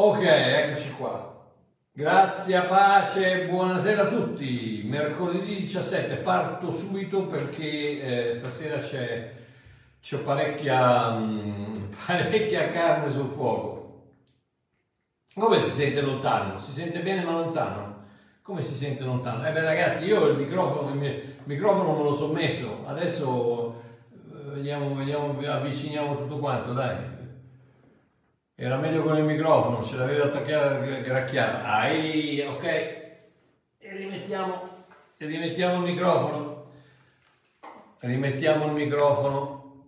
Ok, eccoci qua. Grazie, pace, buonasera a tutti. Mercoledì 17, parto subito perché eh, stasera c'è, c'è parecchia, mh, parecchia carne sul fuoco. Come si sente lontano? Si sente bene ma lontano? Come si sente lontano? Eh beh ragazzi, io il microfono, il microfono me lo sono messo, adesso eh, vediamo, vediamo, avviciniamo tutto quanto, dai. Era meglio con il microfono, ce l'avevo attaccato gracchiato. Ai, ok. E rimettiamo, e rimettiamo il microfono. Rimettiamo il microfono.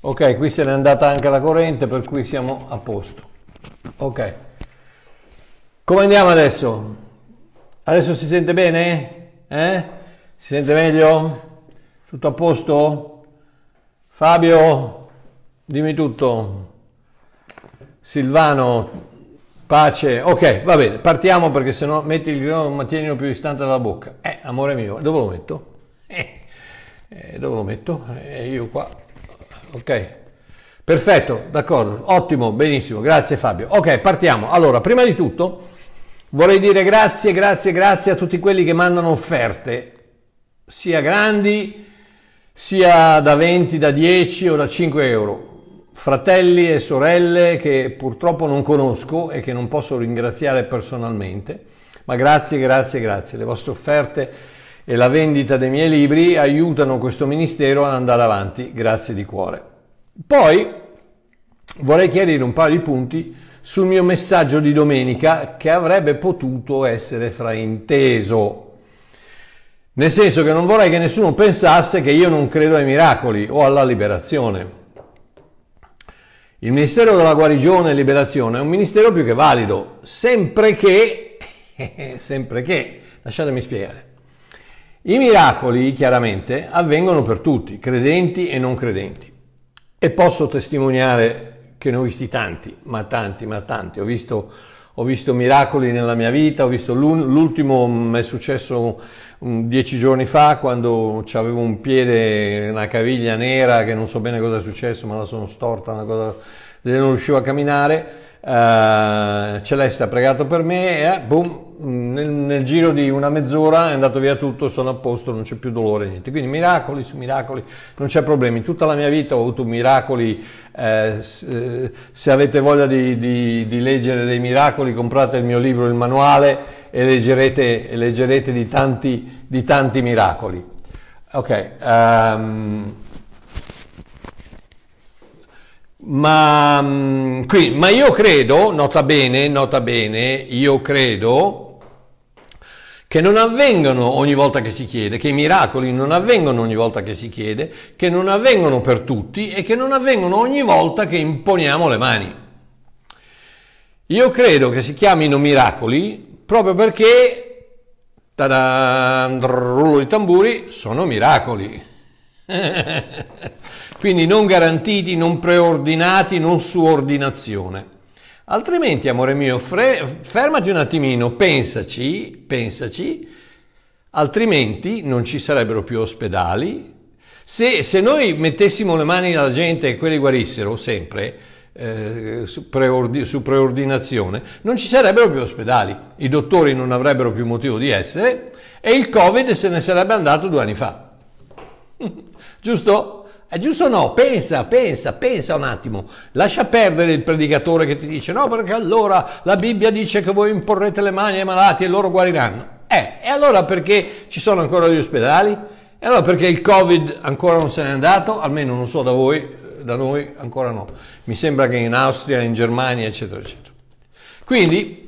Ok, qui se n'è andata anche la corrente, per cui siamo a posto. Ok. Come andiamo adesso? Adesso si sente bene? Eh? Si sente meglio? Tutto a posto? Fabio, dimmi tutto. Silvano, pace. Ok, va bene, partiamo perché se no metti il grido, mantienilo più distante dalla bocca. Eh, amore mio, dove lo metto? Eh, eh dove lo metto? Eh, io qua. Ok. Perfetto, d'accordo, ottimo, benissimo, grazie Fabio. Ok, partiamo. Allora, prima di tutto vorrei dire grazie, grazie, grazie a tutti quelli che mandano offerte, sia grandi sia da 20, da 10 o da 5 euro. Fratelli e sorelle che purtroppo non conosco e che non posso ringraziare personalmente, ma grazie, grazie, grazie. Le vostre offerte e la vendita dei miei libri aiutano questo ministero ad andare avanti, grazie di cuore. Poi vorrei chiarire un paio di punti sul mio messaggio di domenica che avrebbe potuto essere frainteso. Nel senso che non vorrei che nessuno pensasse che io non credo ai miracoli o alla liberazione. Il Ministero della Guarigione e Liberazione è un ministero più che valido, sempre che, sempre che, lasciatemi spiegare, i miracoli chiaramente avvengono per tutti, credenti e non credenti. E posso testimoniare che ne ho visti tanti, ma tanti, ma tanti. Ho visto, ho visto miracoli nella mia vita, ho visto l'ultimo, mi è successo dieci giorni fa quando avevo un piede, una caviglia nera che non so bene cosa è successo, ma la sono storta, una cosa, non riuscivo a camminare. Uh, Celeste ha pregato per me e eh, boom, nel, nel, giro di una mezz'ora è andato via tutto, sono a posto, non c'è più dolore, niente. Quindi miracoli su miracoli, non c'è problema. In tutta la mia vita ho avuto miracoli. Eh, se avete voglia di, di, di leggere dei miracoli, comprate il mio libro, il manuale e leggerete, leggerete di, tanti, di, tanti, miracoli. Ok, um, ma, mm, qui, ma io credo, nota bene, nota bene, io credo che non avvengono ogni volta che si chiede, che i miracoli non avvengono ogni volta che si chiede, che non avvengono per tutti e che non avvengono ogni volta che imponiamo le mani. Io credo che si chiamino miracoli proprio perché, tada, rullo di tamburi, sono miracoli. Quindi non garantiti, non preordinati, non su ordinazione. Altrimenti, amore mio, fre- fermati un attimino, pensaci, pensaci, altrimenti non ci sarebbero più ospedali. Se, se noi mettessimo le mani alla gente e quelli guarissero sempre, eh, su, preordi- su, preordinazione, non ci sarebbero più ospedali, i dottori non avrebbero più motivo di essere e il Covid se ne sarebbe andato due anni fa. Giusto? È giusto o no? Pensa, pensa, pensa un attimo. Lascia perdere il predicatore che ti dice no perché allora la Bibbia dice che voi imporrete le mani ai malati e loro guariranno. Eh, e allora perché ci sono ancora gli ospedali? E allora perché il Covid ancora non se n'è andato? Almeno non so da voi, da noi ancora no mi sembra che in Austria, in Germania, eccetera, eccetera. Quindi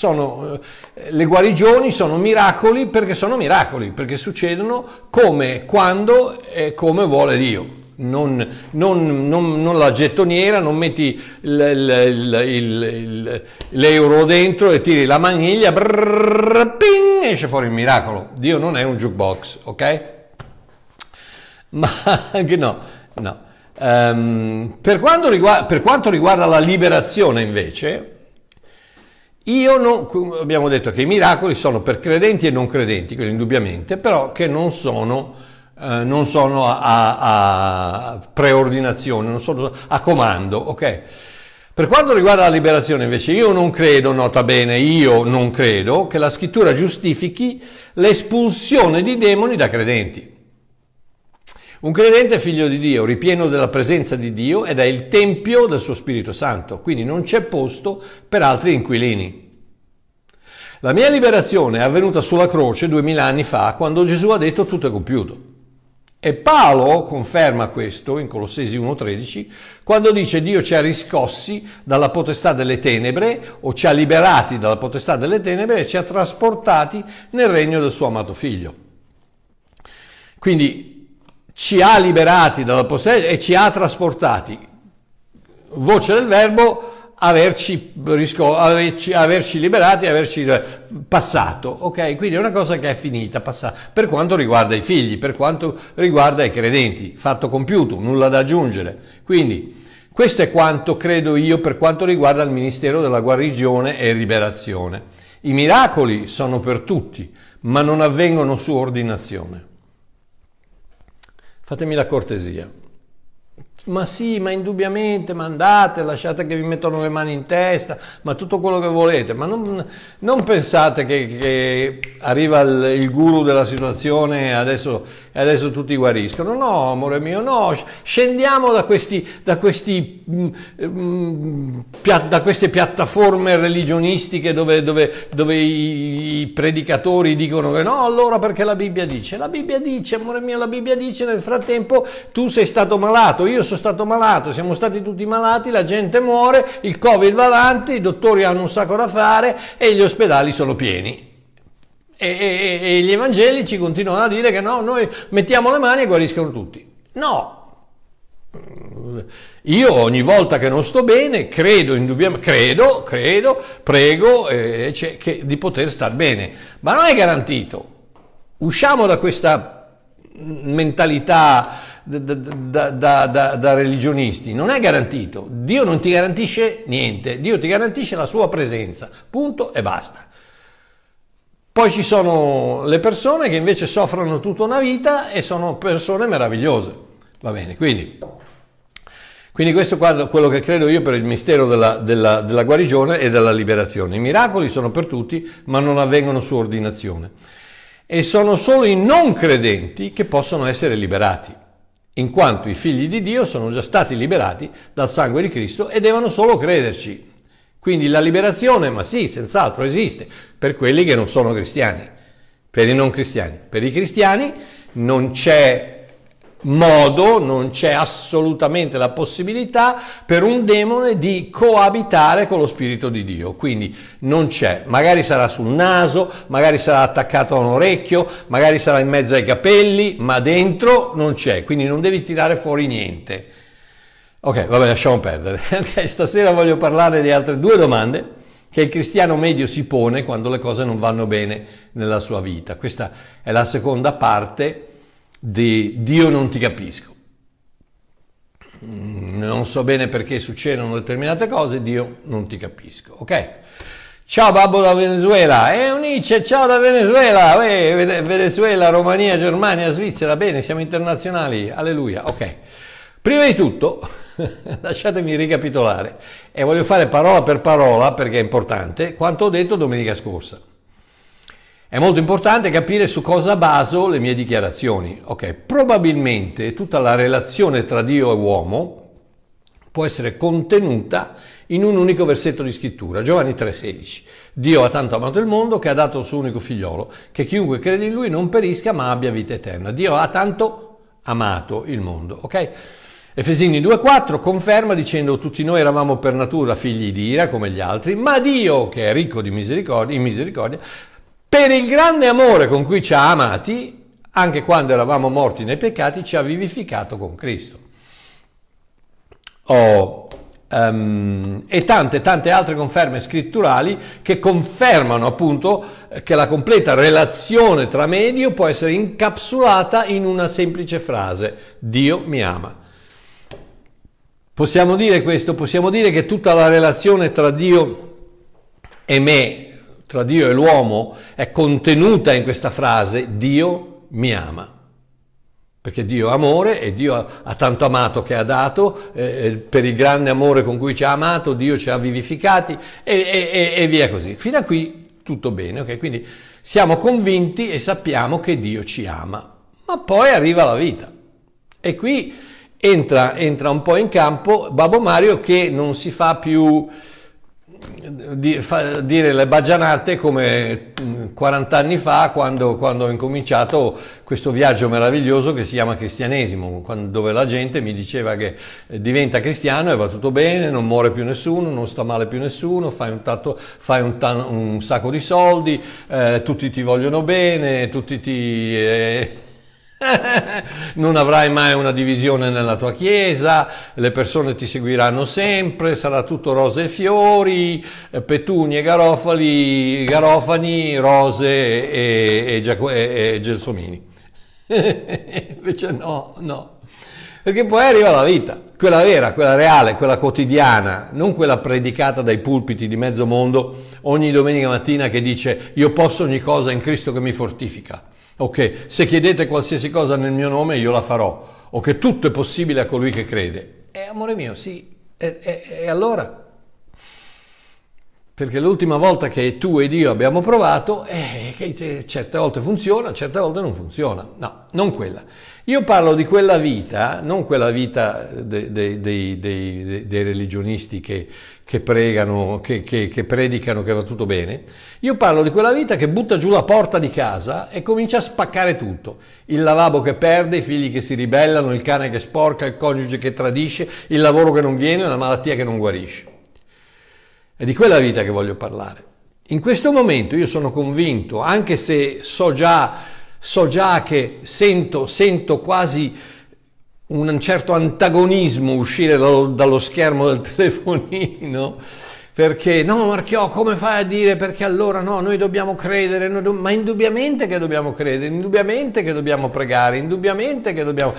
sono, eh, le guarigioni sono miracoli perché sono miracoli, perché succedono come, quando e come vuole Dio. Non, non, non, non la gettoniera, non metti il, il, il, l'euro dentro e tiri la maniglia, brrr, ping, esce fuori il miracolo. Dio non è un jukebox, ok? Ma anche no, no. Um, per, riguarda, per, quanto riguarda la liberazione invece, io non, abbiamo detto che i miracoli sono per credenti e non credenti, quindi indubbiamente, però che non sono, eh, non sono a, a, preordinazione, non sono a comando, ok? Per quanto riguarda la liberazione invece, io non credo, nota bene, io non credo che la scrittura giustifichi l'espulsione di demoni da credenti. Un credente è figlio di Dio, ripieno della presenza di Dio ed è il tempio del suo Spirito Santo, quindi non c'è posto per altri inquilini. La mia liberazione è avvenuta sulla croce duemila anni fa, quando Gesù ha detto tutto è compiuto. E Paolo conferma questo in Colossesi 1.13 quando dice Dio ci ha riscossi dalla potestà delle tenebre o ci ha liberati dalla potestà delle tenebre e ci ha trasportati nel regno del suo amato figlio. Quindi ci ha liberati dalla potestà e ci ha trasportati. Voce del verbo averci, averci, averci liberati, averci passato, ok? Quindi è una cosa che è finita, passata, per quanto riguarda i figli, per quanto riguarda i credenti, fatto compiuto, nulla da aggiungere. Quindi questo è quanto credo io per quanto riguarda il Ministero della Guarigione e Liberazione. I miracoli sono per tutti, ma non avvengono su ordinazione. Fatemi la cortesia. Ma sì, ma indubbiamente mandate, lasciate che vi mettono le mani in testa, ma tutto quello che volete, ma non, non pensate che, che arriva il, il, guru della situazione e adesso, tutti guariscono. No, amore mio, no, scendiamo da, questi, da, questi, mm, mm da queste piattaforme religionistiche dove, dove, dove i, i, predicatori dicono che no, allora perché la Bibbia dice. La Bibbia dice, amore mio, la Bibbia dice nel frattempo tu sei stato malato, io sono stato malato, siamo stati tutti malati, la gente muore, il Covid va avanti, i dottori hanno un sacco da fare e gli ospedali sono pieni. E, e, e gli evangelici continuano a dire che no, noi mettiamo le mani e guariscono tutti. No, io ogni volta che non sto bene credo indubbiamente, credo, credo, prego eh, che, di poter star bene, ma non è garantito. Usciamo da questa mentalità da, da, da, da, religionisti, non è garantito. Dio non ti garantisce niente, Dio ti garantisce la sua presenza, punto e basta. Poi ci sono le persone che invece soffrono tutta una vita e sono persone meravigliose. Va bene, quindi, quindi questo è quello che credo io per il mistero della, della, della guarigione e della liberazione. I miracoli sono per tutti, ma non avvengono su ordinazione. E sono solo i non credenti che possono essere liberati in quanto i figli di Dio sono già stati liberati dal sangue di Cristo e devono solo crederci. Quindi la liberazione, ma sì, senz'altro esiste per quelli che non sono cristiani, per i non cristiani. Per i cristiani non c'è modo, non c'è assolutamente la possibilità per un demone di coabitare con lo Spirito di Dio. Quindi non c'è, magari sarà sul naso, magari sarà attaccato a un orecchio, magari sarà in mezzo ai capelli, ma dentro non c'è, quindi non devi tirare fuori niente. Ok, vabbè, lasciamo perdere. Okay, stasera voglio parlare di altre due domande che il cristiano medio si pone quando le cose non vanno bene nella sua vita. Questa è la seconda parte di Dio non ti capisco. Mm, non so bene perché succedono determinate cose, Dio non ti capisco. Ok? Ciao babbo da Venezuela, e Unice, ciao da Venezuela, Uè, Venezuela, Romania, Germania, Svizzera, bene, siamo internazionali, alleluia. Ok, prima di tutto lasciatemi ricapitolare e voglio fare parola per parola perché è importante quanto ho detto domenica scorsa. È molto importante capire su cosa baso le mie dichiarazioni. Ok, probabilmente tutta la relazione tra Dio e uomo può essere contenuta in un unico versetto di scrittura, Giovanni 3:16. Dio ha tanto amato il mondo che ha dato il suo unico figliolo, che chiunque crede in lui non perisca ma abbia vita eterna. Dio ha tanto amato il mondo, ok? Efesini 2:4 conferma dicendo tutti noi eravamo per natura figli di ira come gli altri, ma Dio, che è ricco di misericordia, misericordia, per il grande amore con cui ci ha amati, anche quando eravamo morti nei peccati, ci ha vivificato con Cristo. Oh, um, e tante, tante altre conferme scritturali che confermano appunto che la completa relazione tra me e Dio può essere incapsulata in una semplice frase, Dio mi ama. Possiamo dire questo, possiamo dire che tutta la relazione tra Dio e me tra Dio e l'uomo è contenuta in questa frase Dio mi ama. perché Dio è amore e Dio ha tanto amato che ha dato, eh, per il grande amore con cui ci ha amato, Dio ci ha vivificati e, e, e via così. Fino a qui tutto bene, ok? Quindi siamo convinti e sappiamo che Dio ci ama, ma poi arriva la vita. E qui entra, entra un po' in campo Babbo Mario che non si fa più dire le baggianate come 40 anni fa quando, quando, ho incominciato questo viaggio meraviglioso che si chiama cristianesimo, quando, dove la gente mi diceva che diventa cristiano e va tutto bene, non muore più nessuno, non sta male più nessuno, fai un, tatto, fai un, un sacco di soldi, eh, tutti ti vogliono bene, tutti ti... Eh, non avrai mai una divisione nella tua chiesa, le persone ti seguiranno sempre, sarà tutto rose e fiori, eh, petunie, garofali, garofani, rose e, e, e, e gelsomini. Invece no, no. Perché poi arriva la vita, quella vera, quella reale, quella quotidiana, non quella predicata dai pulpiti di mezzo mondo ogni domenica mattina che dice io posso ogni cosa in Cristo che mi fortifica ok, se chiedete qualsiasi cosa nel mio nome io la farò, o che tutto è possibile a colui che crede. E amore mio, sì, e, e, e allora? Perché l'ultima volta che tu ed io abbiamo provato, eh, certe volte funziona, certe volte non funziona. No, non quella. Io parlo di quella vita, non quella vita dei, dei, dei, dei religionisti che, che pregano, che, che, che, predicano che va tutto bene. Io parlo di quella vita che butta giù la porta di casa e comincia a spaccare tutto. Il lavabo che perde, i figli che si ribellano, il cane che sporca, il coniuge che tradisce, il lavoro che non viene, la malattia che non guarisce. È di quella vita che voglio parlare. In questo momento io sono convinto, anche se so già so già che sento, sento quasi un certo antagonismo uscire dallo, dallo schermo del telefonino perché no Marchiò come fai a dire perché allora no noi dobbiamo credere noi do- ma indubbiamente che dobbiamo credere indubbiamente che dobbiamo pregare indubbiamente che dobbiamo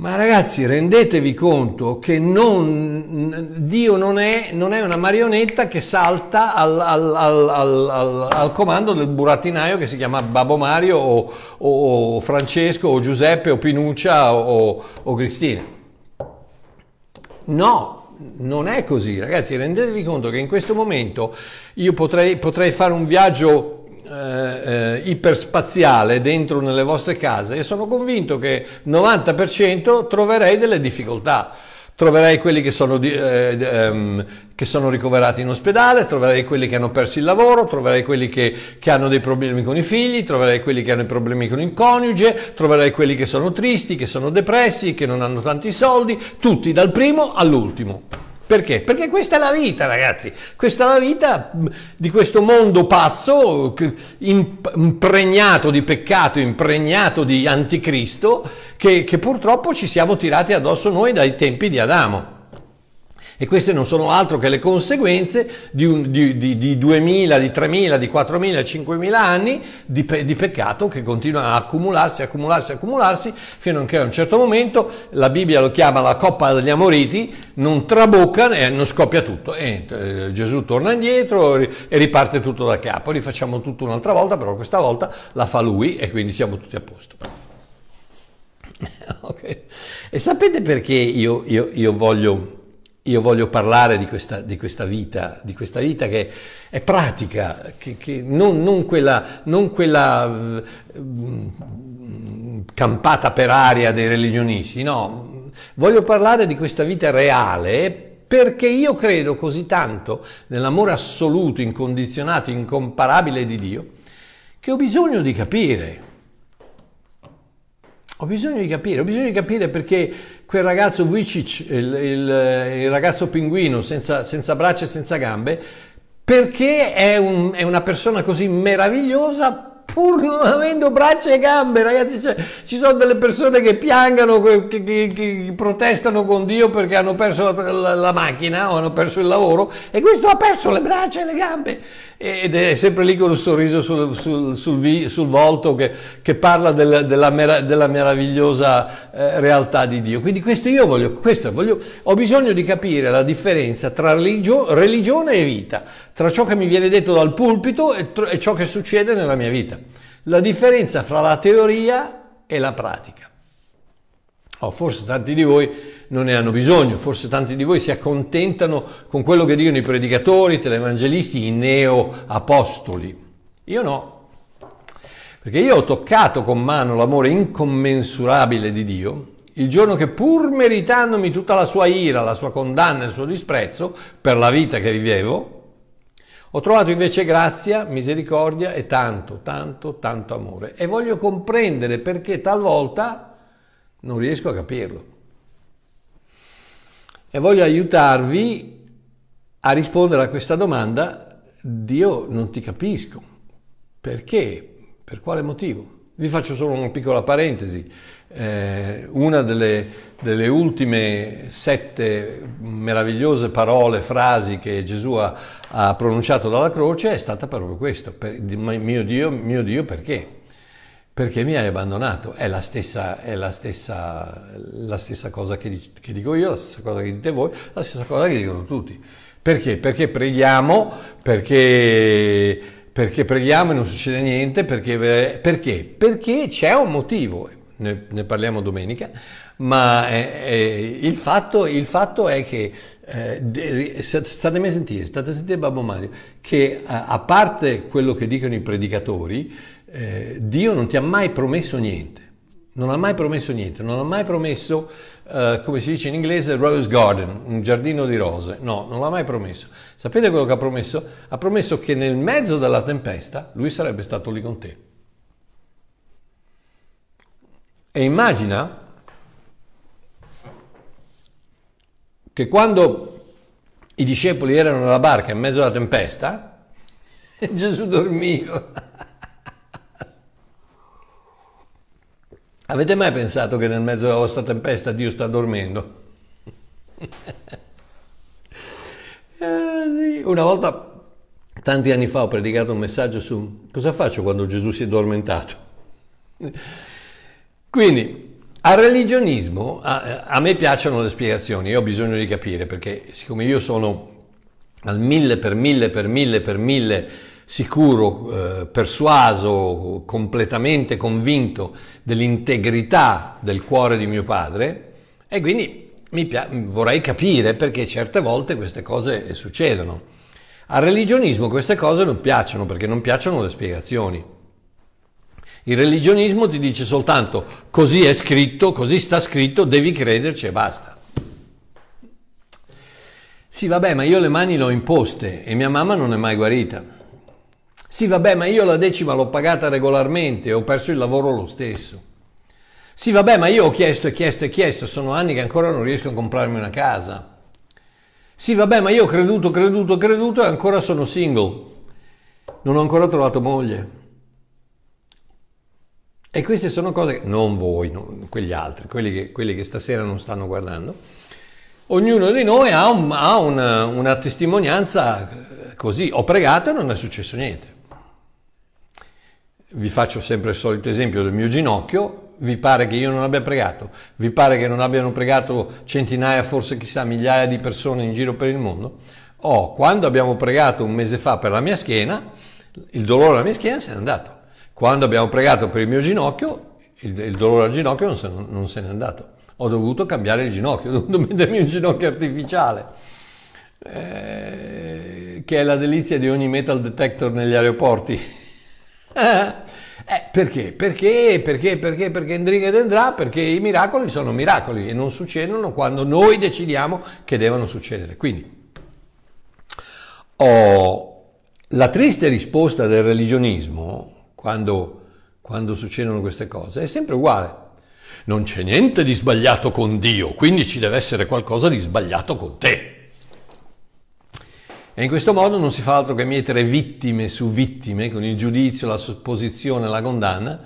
ma ragazzi, rendetevi conto che non, Dio non è, non è, una marionetta che salta al, al, al, al, comando del burattinaio che si chiama Babbo Mario o, o Francesco o Giuseppe o Pinuccia o, o Cristina. No, non è così, ragazzi. Rendetevi conto che in questo momento io potrei, potrei fare un viaggio eh, eh, iperspaziale dentro nelle vostre case e sono convinto che 90% troverei delle difficoltà. Troverei quelli che sono, eh, ehm, che sono, ricoverati in ospedale, troverei quelli che hanno perso il lavoro, troverei quelli che, che, hanno dei problemi con i figli, troverei quelli che hanno problemi con il coniuge, troverei quelli che sono tristi, che sono depressi, che non hanno tanti soldi, tutti dal primo all'ultimo. Perché? Perché questa è la vita, ragazzi. Questa è la vita di questo mondo pazzo, impregnato di peccato, impregnato di anticristo, che, che purtroppo ci siamo tirati addosso noi dai tempi di Adamo. E queste non sono altro che le conseguenze di, un, di, di, di 2000, di 3000, di 4000, 5000 anni di, pe, di, peccato che continuano a accumularsi, accumularsi, accumularsi, fino a che a un certo momento la Bibbia lo chiama la coppa degli amoriti, non trabocca e non scoppia tutto. E eh, Gesù torna indietro e riparte tutto da capo. Rifacciamo tutto un'altra volta, però questa volta la fa lui e quindi siamo tutti a posto. okay. E sapete perché io, io, io voglio io voglio parlare di questa, di questa, vita, di questa vita che è pratica, che, che non, non, quella, non quella uh, campata per aria dei religionisti, no, voglio parlare di questa vita reale perché io credo così tanto nell'amore assoluto, incondizionato, incomparabile di Dio, che ho bisogno di capire. Ho bisogno di capire, ho bisogno di capire perché quel ragazzo Vujicic, il, il, il ragazzo pinguino senza, senza, braccia e senza gambe, perché è, un, è una persona così meravigliosa pur non avendo braccia e gambe, ragazzi, cioè, ci sono delle persone che piangano, che, che, che, protestano con Dio perché hanno perso la, la, la, macchina o hanno perso il lavoro e questo ha perso le braccia e le gambe ed è sempre lì con un sorriso sul, sul, sul, sul volto che, che parla del, della, mera, della, meravigliosa eh, realtà di Dio. Quindi questo io voglio, questo voglio, ho bisogno di capire la differenza tra religio, religione e vita, tra ciò che mi viene detto dal pulpito e, e ciò che succede nella mia vita. La differenza fra la teoria e la pratica. Oh, forse tanti di voi non ne hanno bisogno, forse tanti di voi si accontentano con quello che dicono i predicatori, i televangelisti, i neo-apostoli. Io no, perché io ho toccato con mano l'amore incommensurabile di Dio il giorno che pur meritandomi tutta la sua ira, la sua condanna il suo disprezzo per la vita che vivevo, ho trovato invece grazia, misericordia e tanto, tanto, tanto amore. E voglio comprendere perché talvolta non riesco a capirlo. E voglio aiutarvi a rispondere a questa domanda, Dio non ti capisco. Perché? Per quale motivo? Vi faccio solo una piccola parentesi. Eh, una delle, delle, ultime sette meravigliose parole, frasi che Gesù ha, ha pronunciato dalla croce è stata proprio questo, per, mio Dio, mio Dio perché? perché mi hai abbandonato. È la stessa, è la stessa, la stessa cosa che, che, dico io, la stessa cosa che dite voi, la stessa cosa che dicono tutti. Perché? Perché preghiamo, perché, perché preghiamo e non succede niente, perché, perché? Perché c'è un motivo, ne, ne parliamo domenica, ma eh, eh, il, fatto, il, fatto, è che, eh, statemi a sentire, state a sentire Babbo Mario, che a parte quello che dicono i predicatori, eh, Dio non ti ha mai promesso niente, non ha mai promesso niente, non ha mai promesso, eh, come si dice in inglese, rose garden, un giardino di rose, no, non l'ha mai promesso. Sapete quello che ha promesso? Ha promesso che nel mezzo della tempesta lui sarebbe stato lì con te. E immagina che quando i discepoli erano nella barca in mezzo alla tempesta, Gesù dormiva. Avete mai pensato che nel mezzo della vostra tempesta Dio sta dormendo? Eh, una volta, tanti anni fa, ho predicato un messaggio su cosa faccio quando Gesù si è addormentato. Quindi, al religionismo, a, a me piacciono le spiegazioni, io ho bisogno di capire, perché siccome io sono al mille per mille per mille per mille sicuro, eh, persuaso, completamente convinto dell'integrità del cuore di mio padre e quindi pia- vorrei capire perché certe volte queste cose succedono. Al religionismo queste cose non piacciono perché non piacciono le spiegazioni. Il religionismo ti dice soltanto così è scritto, così sta scritto, devi crederci e basta. Sì, vabbè, ma io le mani le ho imposte e mia mamma non è mai guarita. Sì, vabbè, ma io la decima l'ho pagata regolarmente e ho perso il lavoro lo stesso. Sì, vabbè, ma io ho chiesto e chiesto e chiesto, sono anni che ancora non riesco a comprarmi una casa. Sì, vabbè, ma io ho creduto, creduto, creduto e ancora sono single. Non ho ancora trovato moglie. E queste sono cose non voi, non quegli altri, quelli che, quelli che stasera non stanno guardando. Ognuno di noi ha, un, ha una, una testimonianza così. Ho pregato e non è successo niente vi faccio sempre il solito esempio del mio ginocchio, vi pare che io non abbia pregato? Vi pare che non abbiano pregato centinaia, forse chissà migliaia di persone in giro per il mondo? Oh, quando abbiamo pregato un mese fa per la mia schiena, il dolore alla mia schiena se n'è andato. Quando abbiamo pregato per il mio ginocchio, il, il dolore al ginocchio non se, non se n'è andato. Ho dovuto cambiare il ginocchio, ho dovuto mettermi un ginocchio artificiale, eh, che è la delizia di ogni metal detector negli aeroporti. Eh, perché? Perché? Perché? Perché? Perché Endriga ed Endrà? Perché i miracoli sono miracoli e non succedono quando noi decidiamo che devono succedere. Quindi, oh, la triste risposta del religionismo, quando, quando succedono queste cose, è sempre uguale. Non c'è niente di sbagliato con Dio, quindi ci deve essere qualcosa di sbagliato con te. E in questo modo non si fa altro che mietere vittime su vittime con il giudizio, la supposizione, la condanna,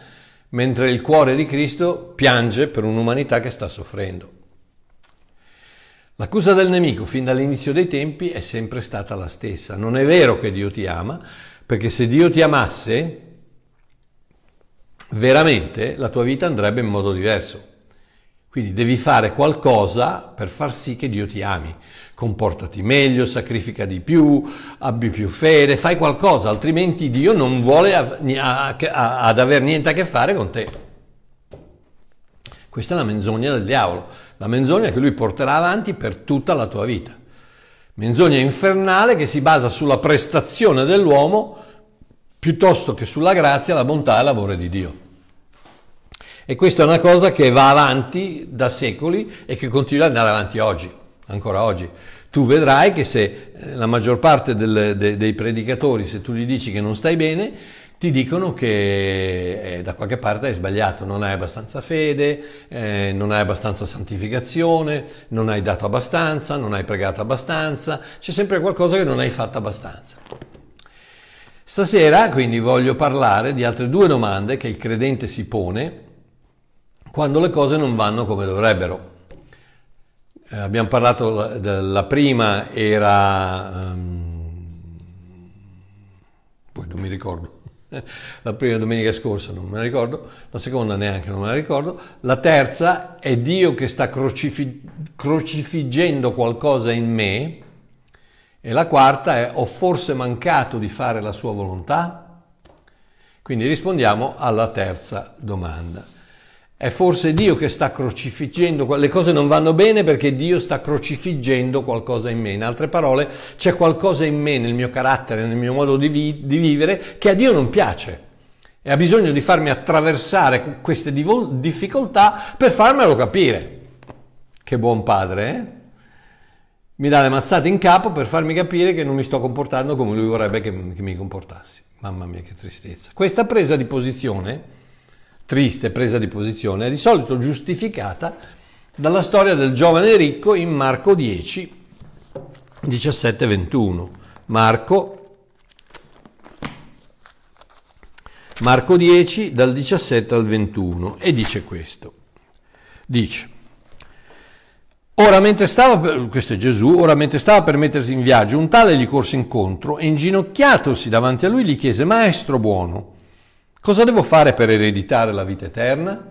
mentre il cuore di Cristo piange per un'umanità che sta soffrendo. L'accusa del nemico fin dall'inizio dei tempi è sempre stata la stessa. Non è vero che Dio ti ama, perché se Dio ti amasse, veramente la tua vita andrebbe in modo diverso. Quindi devi fare qualcosa per far sì che Dio ti ami. Comportati meglio, sacrifica di più, abbi più fede, fai qualcosa, altrimenti Dio non vuole ad avere niente a che fare con te. Questa è la menzogna del diavolo, la menzogna che lui porterà avanti per tutta la tua vita. Menzogna infernale che si basa sulla prestazione dell'uomo piuttosto che sulla grazia, la bontà e l'amore di Dio. E questa è una cosa che va avanti da secoli e che continua ad andare avanti oggi, ancora oggi. Tu vedrai che se eh, la maggior parte del, de, dei predicatori, se tu gli dici che non stai bene, ti dicono che eh, da qualche parte hai sbagliato, non hai abbastanza fede, eh, non hai abbastanza santificazione, non hai dato abbastanza, non hai pregato abbastanza, c'è sempre qualcosa che non hai fatto abbastanza. Stasera quindi voglio parlare di altre due domande che il credente si pone quando le cose non vanno come dovrebbero. Eh, abbiamo parlato, la prima era... Um, poi non mi ricordo la prima domenica scorsa non me la ricordo, la seconda neanche non me la ricordo, la terza è Dio che sta crocifig- crocifiggendo qualcosa in me e la quarta è ho forse mancato di fare la sua volontà? Quindi rispondiamo alla terza domanda. È forse Dio che sta crocifiggendo, le cose non vanno bene perché Dio sta crocifiggendo qualcosa in me. In altre parole, c'è qualcosa in me, nel mio carattere, nel mio modo di, vi- di vivere, che a Dio non piace. E ha bisogno di farmi attraversare queste div- difficoltà per farmelo capire. Che buon padre, eh? Mi dà le mazzate in capo per farmi capire che non mi sto comportando come lui vorrebbe che, che mi comportassi. Mamma mia, che tristezza. Questa presa di posizione triste presa di posizione, è di solito giustificata dalla storia del giovane ricco in Marco 10, 17-21. Marco, Marco 10 dal 17 al 21 e dice questo. Dice, ora mentre stava, Gesù, ora mentre stava per mettersi in viaggio, un tale gli corse incontro e inginocchiatosi davanti a lui gli chiese, Maestro buono, Cosa devo fare per ereditare la vita eterna?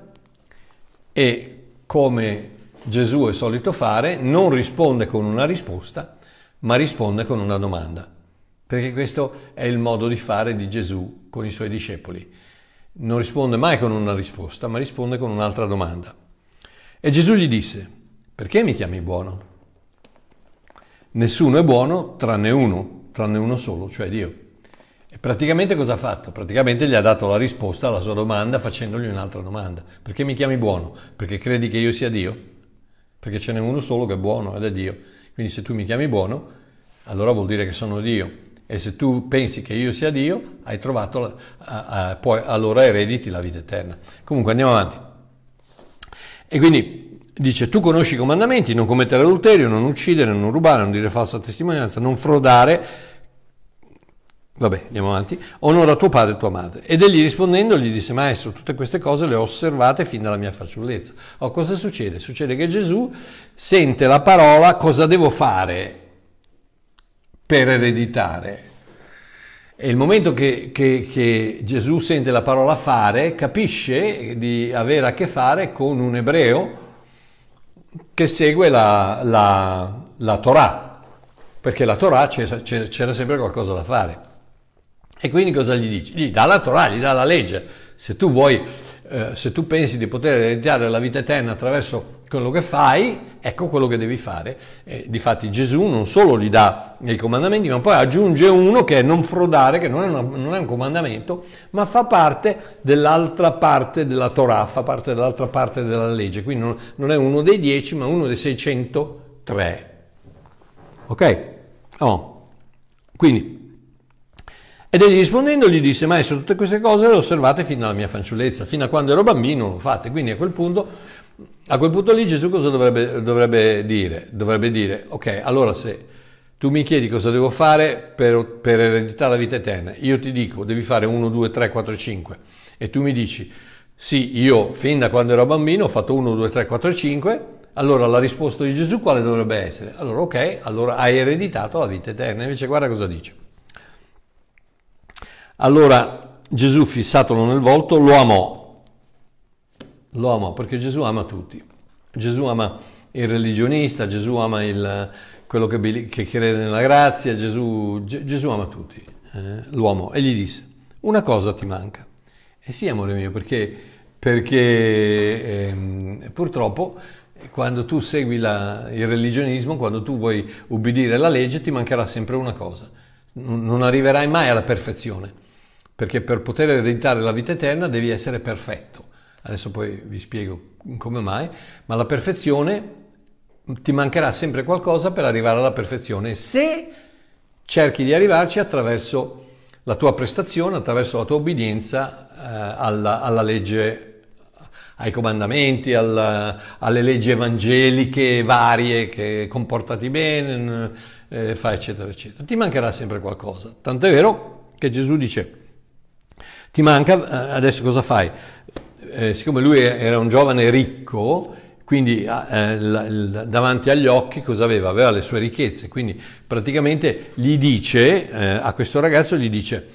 E come Gesù è solito fare, non risponde con una risposta, ma risponde con una domanda. Perché questo è il modo di fare di Gesù con i suoi discepoli. Non risponde mai con una risposta, ma risponde con un'altra domanda. E Gesù gli disse, perché mi chiami buono? Nessuno è buono tranne uno, tranne uno solo, cioè Dio. E praticamente cosa ha fatto? Praticamente gli ha dato la risposta alla sua domanda facendogli un'altra domanda. Perché mi chiami buono? Perché credi che io sia Dio? Perché ce n'è uno solo che è buono ed è Dio. Quindi se tu mi chiami buono, allora vuol dire che sono Dio. E se tu pensi che io sia Dio, hai trovato, la, a, a, poi allora erediti la vita eterna. Comunque andiamo avanti. E quindi dice, tu conosci i comandamenti, non commettere adulterio, non uccidere, non rubare, non dire falsa testimonianza, non frodare, Vabbè, andiamo avanti. Onora tuo padre e tua madre. Ed egli rispondendo gli disse, maestro, tutte queste cose le ho osservate fin dalla mia fanciullezza. Oh, cosa succede? Succede che Gesù sente la parola cosa devo fare per ereditare. E il momento che, che, che Gesù sente la parola fare, capisce di avere a che fare con un ebreo che segue la, la, la Torah, perché la Torah c'era, c'era sempre qualcosa da fare. E quindi cosa gli dici? Gli dà la Torah, gli dà la legge. Se tu vuoi, eh, se tu pensi di poter ereditare la vita eterna attraverso quello che fai, ecco quello che devi fare. Eh, difatti Gesù non solo gli dà i comandamenti, ma poi aggiunge uno che è non frodare, che non è, una, non è un comandamento, ma fa parte dell'altra parte della Torah, fa parte dell'altra parte della legge. Quindi non, non è uno dei dieci, ma uno dei 603. Ok? Oh. Quindi ed egli rispondendo gli disse, maestro, tutte queste cose le osservate fino alla mia fanciullezza, fino a quando ero bambino l'ho fatte. Quindi a quel punto, a quel punto lì Gesù cosa dovrebbe, dovrebbe dire? Dovrebbe dire, ok, allora se tu mi chiedi cosa devo fare per, per ereditare la vita eterna, io ti dico, devi fare 1, 2, 3, 4, 5, e tu mi dici, sì, io fin da quando ero bambino ho fatto 1, 2, 3, 4, 5, allora la risposta di Gesù quale dovrebbe essere? Allora ok, allora hai ereditato la vita eterna. Invece guarda cosa dice. Allora Gesù, fissatolo nel volto, lo amò. Lo amò perché Gesù ama tutti. Gesù ama il religionista, Gesù ama il, quello che, che, crede nella grazia, Gesù, Gesù ama tutti, eh, l'uomo. E gli disse, una cosa ti manca. E sì, amore mio, perché perché ehm, purtroppo quando tu segui la, il religionismo, quando tu vuoi ubbidire la legge, ti mancherà sempre una cosa. Non arriverai mai alla perfezione, perché per poter ereditare la vita eterna devi essere perfetto. Adesso poi vi spiego come mai, ma la perfezione ti mancherà sempre qualcosa per arrivare alla perfezione se cerchi di arrivarci attraverso la tua prestazione, attraverso la tua obbedienza eh, alla, alla legge ai comandamenti, al, alle leggi evangeliche varie, che comportati bene, eh, fa eccetera eccetera. Ti mancherà sempre qualcosa. Tanto è vero che Gesù dice, ti manca, eh, adesso cosa fai? Eh, siccome lui era un giovane ricco, quindi eh, davanti agli occhi cosa aveva? Aveva le sue ricchezze, quindi praticamente gli dice, eh, a questo ragazzo gli dice,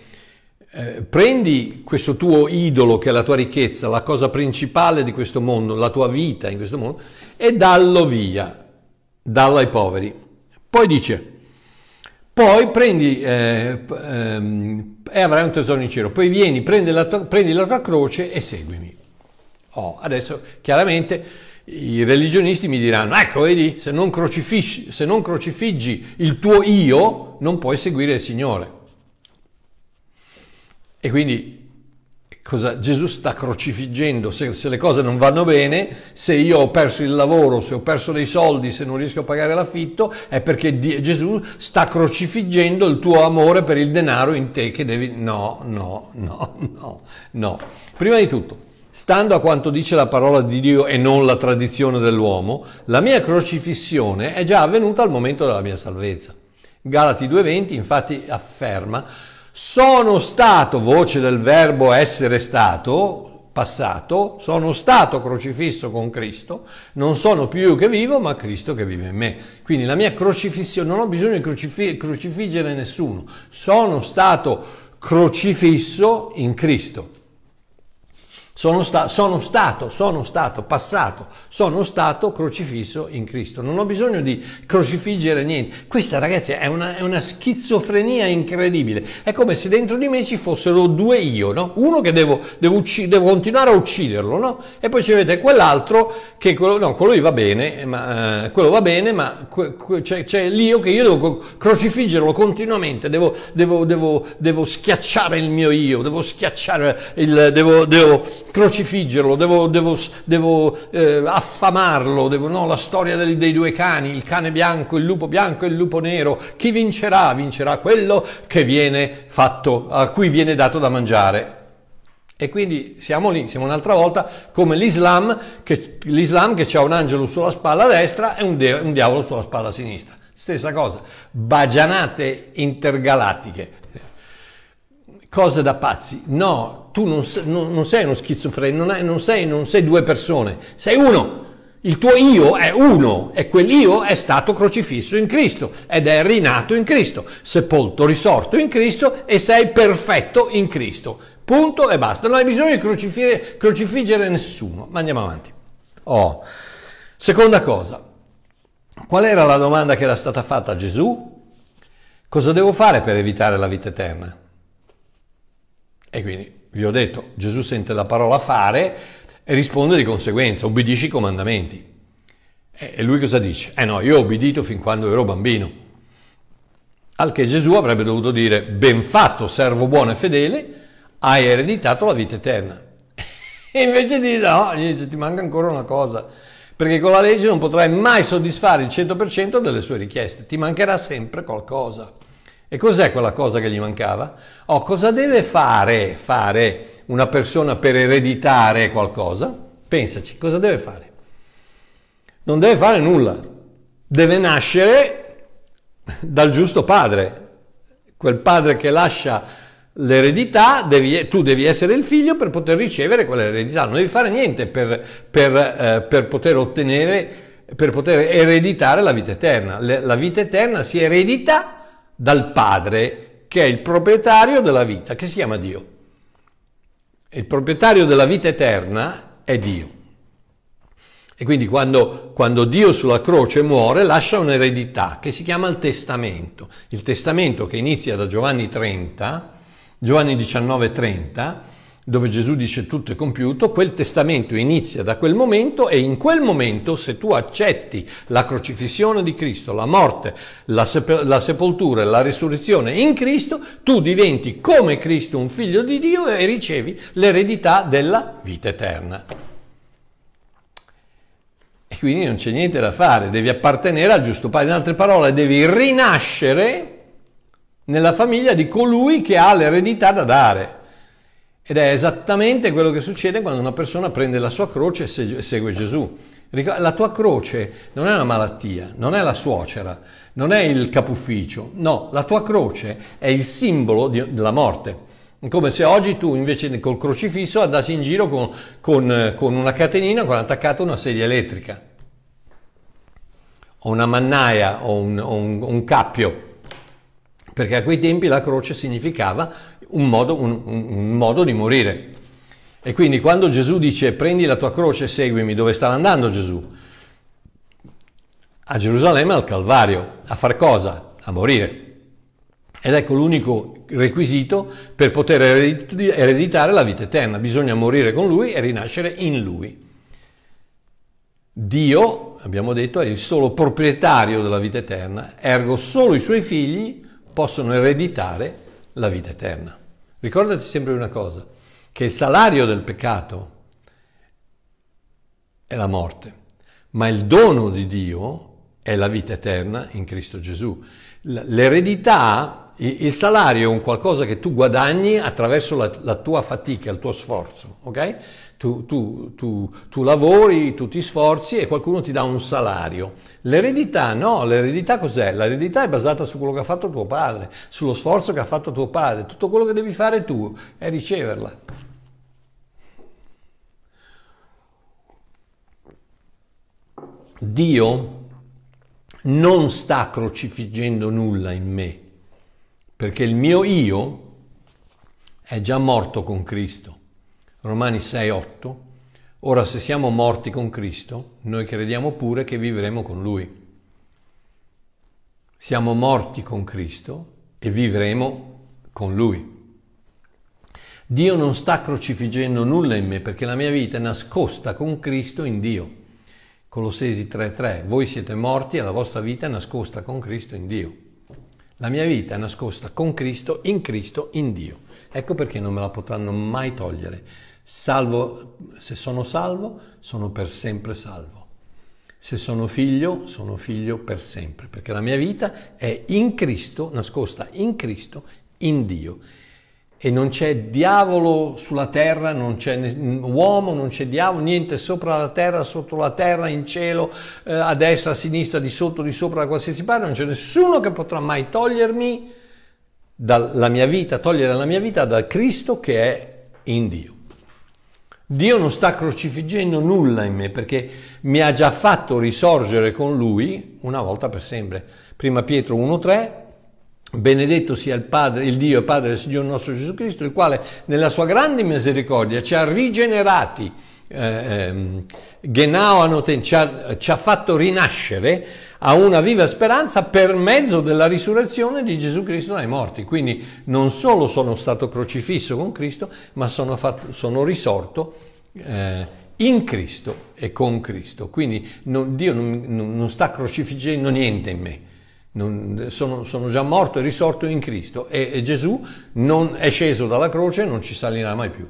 eh, prendi questo tuo idolo che è la tua ricchezza, la cosa principale di questo mondo, la tua vita in questo mondo, e dallo via, dallo ai poveri. Poi dice, poi prendi eh, ehm, e avrai un tesoro in cielo, poi vieni, prendi la, tua, prendi la tua croce e seguimi. Oh, adesso chiaramente i religionisti mi diranno, ecco vedi, se non, se non crocifiggi il tuo io, non puoi seguire il Signore. E quindi cosa, Gesù sta crocifiggendo, se, se, le cose non vanno bene, se io ho perso il lavoro, se ho perso dei soldi, se non riesco a pagare l'affitto, è perché Gesù sta crocifiggendo il tuo amore per il denaro in te che devi... No, no, no, no, no. Prima di tutto, stando a quanto dice la parola di Dio e non la tradizione dell'uomo, la mia crocifissione è già avvenuta al momento della mia salvezza. Galati 2.20 infatti afferma sono stato, voce del verbo essere stato, passato, sono stato crocifisso con Cristo, non sono più io che vivo, ma Cristo che vive in me. Quindi la mia crocifissione, non ho bisogno di crocif- crocifiggere nessuno, sono stato crocifisso in Cristo. Sono, sta- sono, stato, sono stato passato, sono stato crocifisso in Cristo. Non ho bisogno di crocifiggere niente. Questa, ragazzi, è una, è una schizofrenia incredibile. È come se dentro di me ci fossero due io, no? Uno che devo, devo, ucc- devo continuare a ucciderlo, no? E poi ci avete quell'altro che quello, no, quello va bene, ma, eh, quello va bene, ma que- que- c'è, c'è, l'io che io devo crocifiggerlo continuamente, devo, devo, devo, schiacciare il mio io, devo schiacciare il, devo crocifiggerlo, devo, devo, devo eh, affamarlo, devo, no, la storia dei, dei, due cani, il cane bianco, il lupo bianco e il lupo nero, chi vincerà? Vincerà quello che viene fatto, a cui viene dato da mangiare. E quindi siamo lì, siamo un'altra volta come l'Islam, che, l'Islam che ha un angelo sulla spalla destra e un, de- un diavolo sulla spalla sinistra. Stessa cosa, bagianate intergalattiche cose da pazzi. No, tu non, non, non sei uno schizofrenico, non, non, sei, non sei due persone, sei uno. Il tuo io è uno e quell'io è stato crocifisso in Cristo ed è rinato in Cristo, sepolto, risorto in Cristo e sei perfetto in Cristo. Punto e basta. Non hai bisogno di crocifiggere, crocifiggere nessuno. Ma andiamo avanti. Oh. Seconda cosa. Qual era la domanda che era stata fatta a Gesù? Cosa devo fare per evitare la vita eterna? E quindi vi ho detto, Gesù sente la parola fare e risponde di conseguenza, obbedisci i comandamenti. E lui cosa dice? Eh no, io ho obbedito fin quando ero bambino. Al che Gesù avrebbe dovuto dire, ben fatto, servo buono e fedele, hai ereditato la vita eterna. E invece di no, gli dice, ti manca ancora una cosa, perché con la legge non potrai mai soddisfare il 100% delle sue richieste, ti mancherà sempre qualcosa. E cos'è quella cosa che gli mancava? Oh, cosa deve fare, fare una persona per ereditare qualcosa? Pensaci, cosa deve fare? Non deve fare nulla, deve nascere dal giusto padre, quel padre che lascia l'eredità, devi, tu devi essere il figlio per poter ricevere quell'eredità, non devi fare niente per, per, eh, per poter ottenere, per poter ereditare la vita eterna. La vita eterna si eredita dal Padre che è il proprietario della vita, che si chiama Dio. Il proprietario della vita eterna è Dio. E quindi quando, quando, Dio sulla croce muore lascia un'eredità che si chiama il testamento. Il testamento che inizia da Giovanni 30, Giovanni 19, 30, dove Gesù dice tutto è compiuto, quel testamento inizia da quel momento e in quel momento se tu accetti la crocifissione di Cristo, la morte, la, sep- la sepoltura e la risurrezione in Cristo, tu diventi come Cristo un figlio di Dio e ricevi l'eredità della vita eterna. E quindi non c'è niente da fare, devi appartenere al giusto padre. In altre parole, devi rinascere nella famiglia di colui che ha l'eredità da dare. Ed è esattamente quello che succede quando una persona prende la sua croce e segue Gesù. La tua croce non è una malattia, non è la suocera, non è il capufficio, no, la tua croce è il simbolo di, della morte. Come se oggi tu invece col crocifisso andassi in giro con, con, con una catenina con attaccata una sedia elettrica, o una mannaia, o un, o un, un cappio, perché a quei tempi la croce significava un modo, un, un modo di morire. E quindi quando Gesù dice prendi la tua croce e seguimi, dove stava andando Gesù? A Gerusalemme al Calvario. A far cosa? A morire. Ed ecco l'unico requisito per poter ereditare la vita eterna. Bisogna morire con Lui e rinascere in Lui. Dio, abbiamo detto, è il solo proprietario della vita eterna, ergo solo i suoi figli possono ereditare la vita eterna. Ricordati sempre una cosa, che il salario del peccato è la morte, ma il dono di Dio è la vita eterna in Cristo Gesù. L'eredità, il salario è un qualcosa che tu guadagni attraverso la, la tua fatica, il tuo sforzo, ok? Tu, tu, tu, tu, lavori, tu ti sforzi e qualcuno ti dà un salario. L'eredità no, l'eredità cos'è? L'eredità è basata su quello che ha fatto tuo padre, sullo sforzo che ha fatto tuo padre. Tutto quello che devi fare tu è riceverla. Dio non sta crocifiggendo nulla in me, perché il mio io è già morto con Cristo. Romani 6, 8. Ora se siamo morti con Cristo, noi crediamo pure che vivremo con Lui. Siamo morti con Cristo e vivremo con Lui. Dio non sta crocifiggendo nulla in me perché la mia vita è nascosta con Cristo in Dio. Colossesi 3:3, voi siete morti e la vostra vita è nascosta con Cristo in Dio. La mia vita è nascosta con Cristo, in Cristo, in Dio. Ecco perché non me la potranno mai togliere. Salvo, se sono salvo, sono per sempre salvo. Se sono figlio, sono figlio per sempre, perché la mia vita è in Cristo, nascosta in Cristo, in Dio. E non c'è diavolo sulla terra, non c'è uomo, non c'è diavolo, niente sopra la terra, sotto la terra, in cielo, eh, a destra, a sinistra, di sotto, di sopra, da qualsiasi parte, non c'è nessuno che potrà mai togliermi dalla mia vita, togliere la mia vita dal Cristo che è in Dio. Dio non sta crocifiggendo nulla in me perché mi ha già fatto risorgere con Lui una volta per sempre. Prima Pietro 1.3, benedetto sia il, Padre, il Dio e Padre del Signore nostro Gesù Cristo, il quale nella sua grande misericordia ci ha rigenerati, eh, ehm, ci ha, ci ha fatto rinascere a una viva speranza per mezzo della risurrezione di Gesù Cristo dai morti. Quindi non solo sono stato crocifisso con Cristo, ma sono, fatto, sono risorto eh, in Cristo e con Cristo. Quindi non, Dio non, non, sta crocifiggendo niente in me. Non, sono, sono, già morto e risorto in Cristo e, e Gesù non è sceso dalla croce e non ci salirà mai più.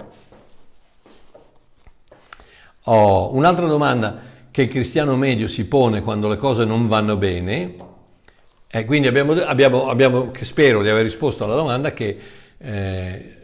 Oh, un'altra domanda che il cristiano medio si pone quando le cose non vanno bene, e quindi abbiamo, abbiamo, abbiamo spero di aver risposto alla domanda che eh,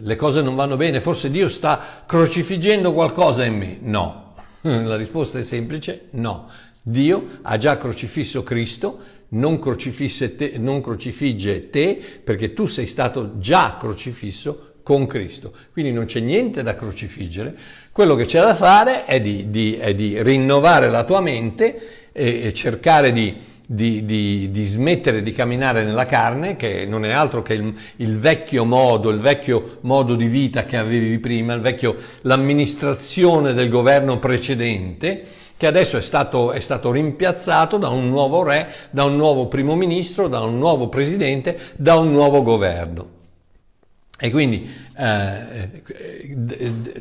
le cose non vanno bene, forse Dio sta crocifiggendo qualcosa in me. No, la risposta è semplice, no. Dio ha già crocifisso Cristo, non, te, non crocifigge te perché tu sei stato già crocifisso con Cristo. Quindi non c'è niente da crocifiggere, quello che c'è da fare è di, di, è di rinnovare la tua mente e, e cercare di, di, smettere di camminare nella carne, che non è altro che il, il, vecchio modo, il vecchio modo di vita che avevi prima, il vecchio, l'amministrazione del governo precedente, che adesso è stato, è stato rimpiazzato da un nuovo re, da un nuovo primo ministro, da un nuovo presidente, da un nuovo governo. E quindi eh,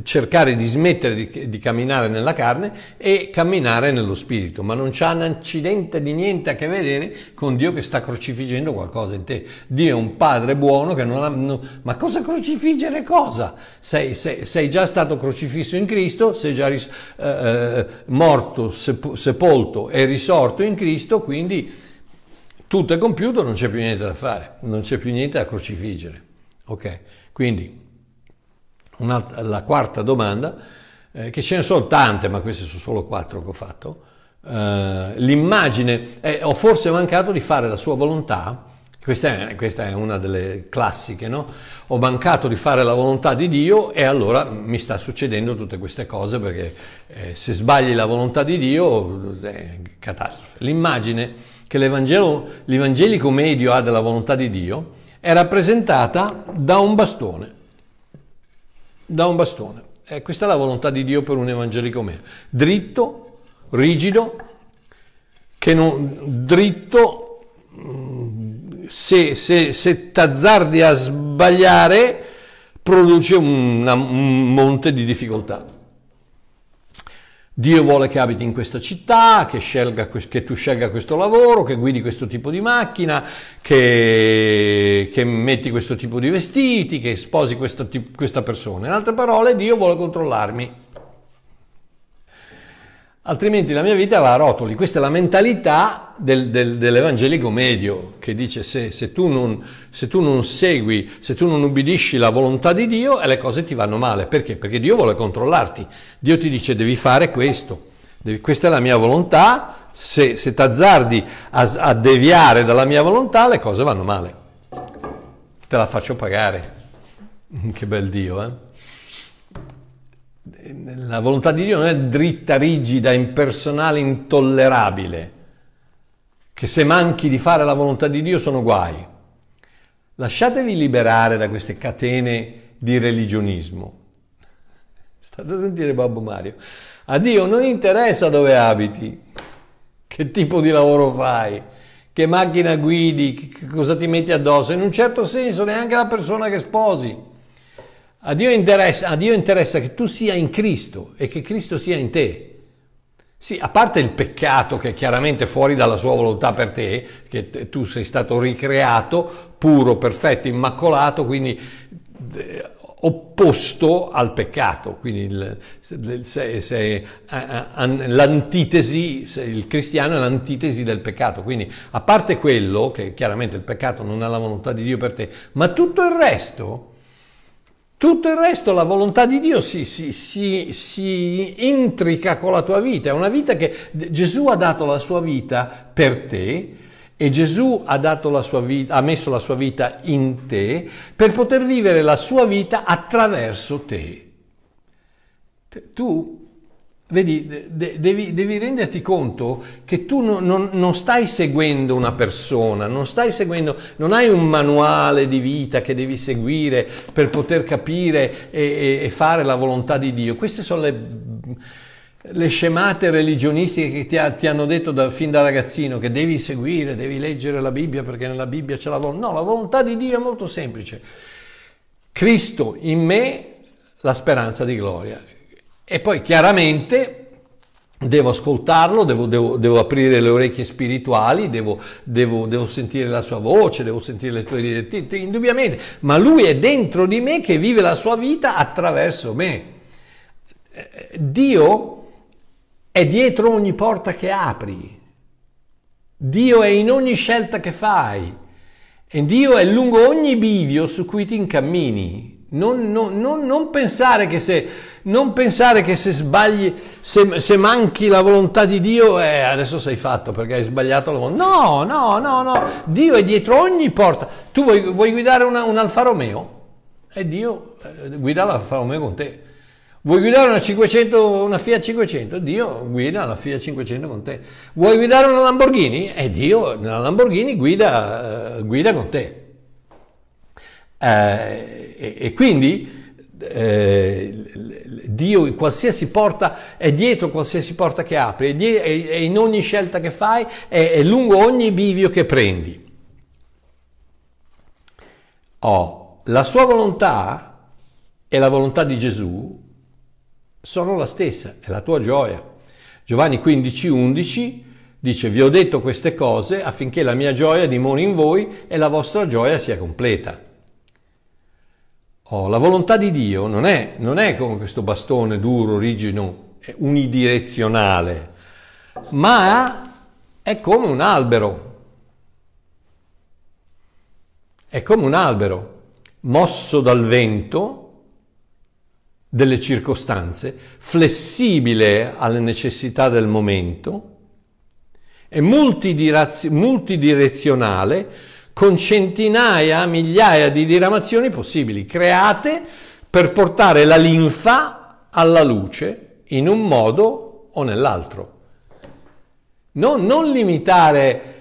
cercare di smettere di, di, camminare nella carne e camminare nello spirito, ma non c'ha un accidente di niente a che vedere con Dio che sta crocifiggendo qualcosa in te. Dio è un padre buono che non ha... Non, ma cosa crocifiggere cosa? Sei, sei, sei, già stato crocifisso in Cristo, sei già ris, eh, eh morto, sepolto e risorto in Cristo, quindi tutto è compiuto, non c'è più niente da fare, non c'è più niente da crocifiggere. Ok, quindi la quarta domanda, eh, che ce ne sono tante, ma queste sono solo quattro che ho fatto. Eh, l'immagine, eh, ho forse mancato di fare la sua volontà, questa è, questa è, una delle classiche, no? Ho mancato di fare la volontà di Dio e allora mi sta succedendo tutte queste cose perché eh, se sbagli la volontà di Dio è catastrofe. L'immagine che l'evangelico medio ha della volontà di Dio è rappresentata da un bastone. Da un bastone. E questa è la volontà di Dio per un evangelico medio. Dritto, rigido, che non dritto, se, se, se t'azzardi a sbagliare, produce una, un monte di difficoltà. Dio vuole che abiti in questa città, che, scelga, che, tu scelga questo lavoro, che guidi questo tipo di macchina, che, che metti questo tipo di vestiti, che sposi questa, questa persona. In altre parole, Dio vuole controllarmi altrimenti la mia vita va a rotoli. Questa è la mentalità del, del, dell'evangelico medio che dice se, se, tu non, se, tu non, segui, se tu non ubbidisci la volontà di Dio e le cose ti vanno male. Perché? Perché Dio vuole controllarti. Dio ti dice devi fare questo, devi, questa è la mia volontà, se, se ti azzardi a, a deviare dalla mia volontà le cose vanno male. Te la faccio pagare. Che bel Dio, eh? La volontà di Dio non è dritta, rigida, impersonale, intollerabile, che se manchi di fare la volontà di Dio sono guai. Lasciatevi liberare da queste catene di religionismo. State a sentire Babbo Mario. A Dio non interessa dove abiti, che tipo di lavoro fai, che macchina guidi, che cosa ti metti addosso, in un certo senso neanche la persona che sposi. A Dio, interessa, a Dio interessa che tu sia in Cristo e che Cristo sia in te. Sì, a parte il peccato che è chiaramente fuori dalla sua volontà per te, che tu sei stato ricreato, puro, perfetto, immacolato, quindi opposto al peccato, quindi il, se, se, l'antitesi, il cristiano è l'antitesi del peccato, quindi a parte quello, che chiaramente il peccato non è la volontà di Dio per te, ma tutto il resto tutto il resto, la volontà di Dio si, si, si, si, intrica con la tua vita. È una vita che Gesù ha dato la sua vita per te e Gesù ha, vita, ha messo la sua vita in te per poter vivere la sua vita attraverso te. Tu Vedi, devi, devi, renderti conto che tu non, non, non, stai seguendo una persona, non stai seguendo, non hai un manuale di vita che devi seguire per poter capire e, e fare la volontà di Dio. Queste sono le, le scemate religionistiche che ti, ha, ti hanno detto da, fin da ragazzino che devi seguire, devi leggere la Bibbia perché nella Bibbia c'è la volontà. No, la volontà di Dio è molto semplice. Cristo in me, la speranza di gloria. E poi chiaramente devo ascoltarlo, devo, devo, devo, aprire le orecchie spirituali, devo, devo, sentire la sua voce, devo sentire le sue direttive, indubbiamente, ma lui è dentro di me che vive la sua vita attraverso me. Dio è dietro ogni porta che apri, Dio è in ogni scelta che fai e Dio è lungo ogni bivio su cui ti incammini. Non, non, non, non pensare che se non pensare che se sbagli, se, se manchi la volontà di Dio, eh, adesso sei fatto perché hai sbagliato la volontà. No, no, no, no. Dio è dietro ogni porta. Tu vuoi, vuoi guidare una, un Alfa Romeo? E Dio eh, guida l'Alfa Romeo con te. Vuoi guidare una, 500, una Fiat 500? Dio guida la Fiat 500 con te. Vuoi guidare una Lamborghini? E Dio nella Lamborghini guida, uh, guida con te. Eh, e, e, quindi eh, Dio qualsiasi porta è dietro qualsiasi porta che apri, è, in ogni scelta che fai, è, lungo ogni bivio che prendi. Oh, la sua volontà e la volontà di Gesù sono la stessa, è la tua gioia. Giovanni 15, 11 dice vi ho detto queste cose affinché la mia gioia dimori in voi e la vostra gioia sia completa. Oh, la volontà di Dio non è, non è come questo bastone duro, rigido, unidirezionale, ma è come un albero. È come un albero mosso dal vento delle circostanze, flessibile alle necessità del momento, è multidirezionale con centinaia, migliaia di diramazioni possibili, create per portare la linfa alla luce in un modo o nell'altro. Non, non limitare,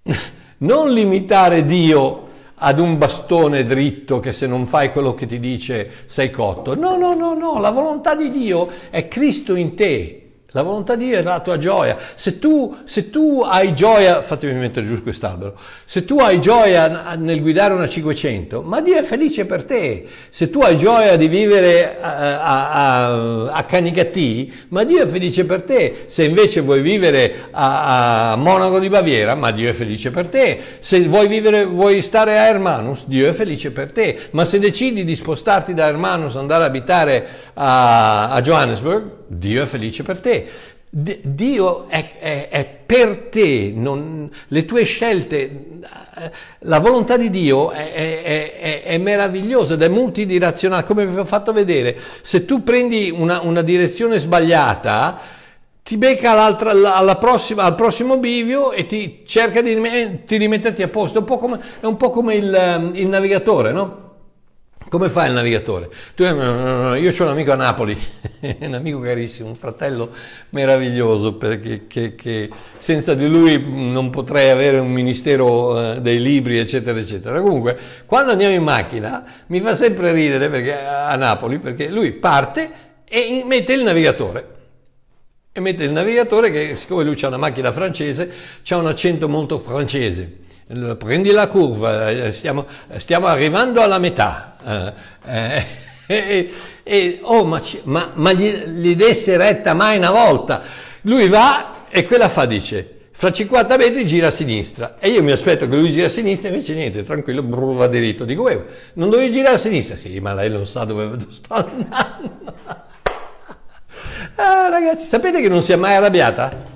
non limitare Dio ad un bastone dritto che se non fai quello che ti dice sei cotto. No, no, no, no, la volontà di Dio è Cristo in te. La volontà di Dio è la tua gioia. Se tu, se tu hai gioia, fatemi mettere giù quest'albero, se tu hai gioia nel guidare una 500, ma Dio è felice per te. Se tu hai gioia di vivere a, a, a, a Canicattì, ma Dio è felice per te. Se invece vuoi vivere a, a, Monaco di Baviera, ma Dio è felice per te. Se vuoi, vivere, vuoi stare a Hermanus, Dio è felice per te. Ma se decidi di spostarti da Hermanus, andare a abitare a, a Johannesburg, Dio è felice per te. D- Dio è, è, è, per te, non, le tue scelte, eh, la volontà di Dio è, è meravigliosa ed è multidirezionale, come vi ho fatto vedere. Se tu prendi una, una direzione sbagliata, ti becca prossima, al prossimo bivio e ti cerca di, di rimetterti a posto. È un po' come, un po come il, il navigatore, no? Come fa il navigatore? Tu, io ho un amico a Napoli, un amico carissimo, un fratello meraviglioso, perché che, che senza di lui non potrei avere un ministero eh, dei libri, eccetera, eccetera. Comunque, quando andiamo in macchina, mi fa sempre ridere perché, a Napoli, perché lui parte e mette il navigatore. E mette il navigatore che, siccome lui ha una macchina francese, ha un accento molto francese prendi la curva, eh, stiamo, stiamo arrivando alla metà. Eh, eh, eh, oh, ma, ma, ma gli, gli, desse retta mai una volta. Lui va e quella fa, dice, fra 50 metri gira a sinistra. E io mi aspetto che lui gira a sinistra, invece niente, tranquillo, brrr, va diritto. Dico, eh, non dovevi girare a sinistra? Sì, ma lei non sa dove sto andando. ah, ragazzi, sapete che non si è mai arrabbiata?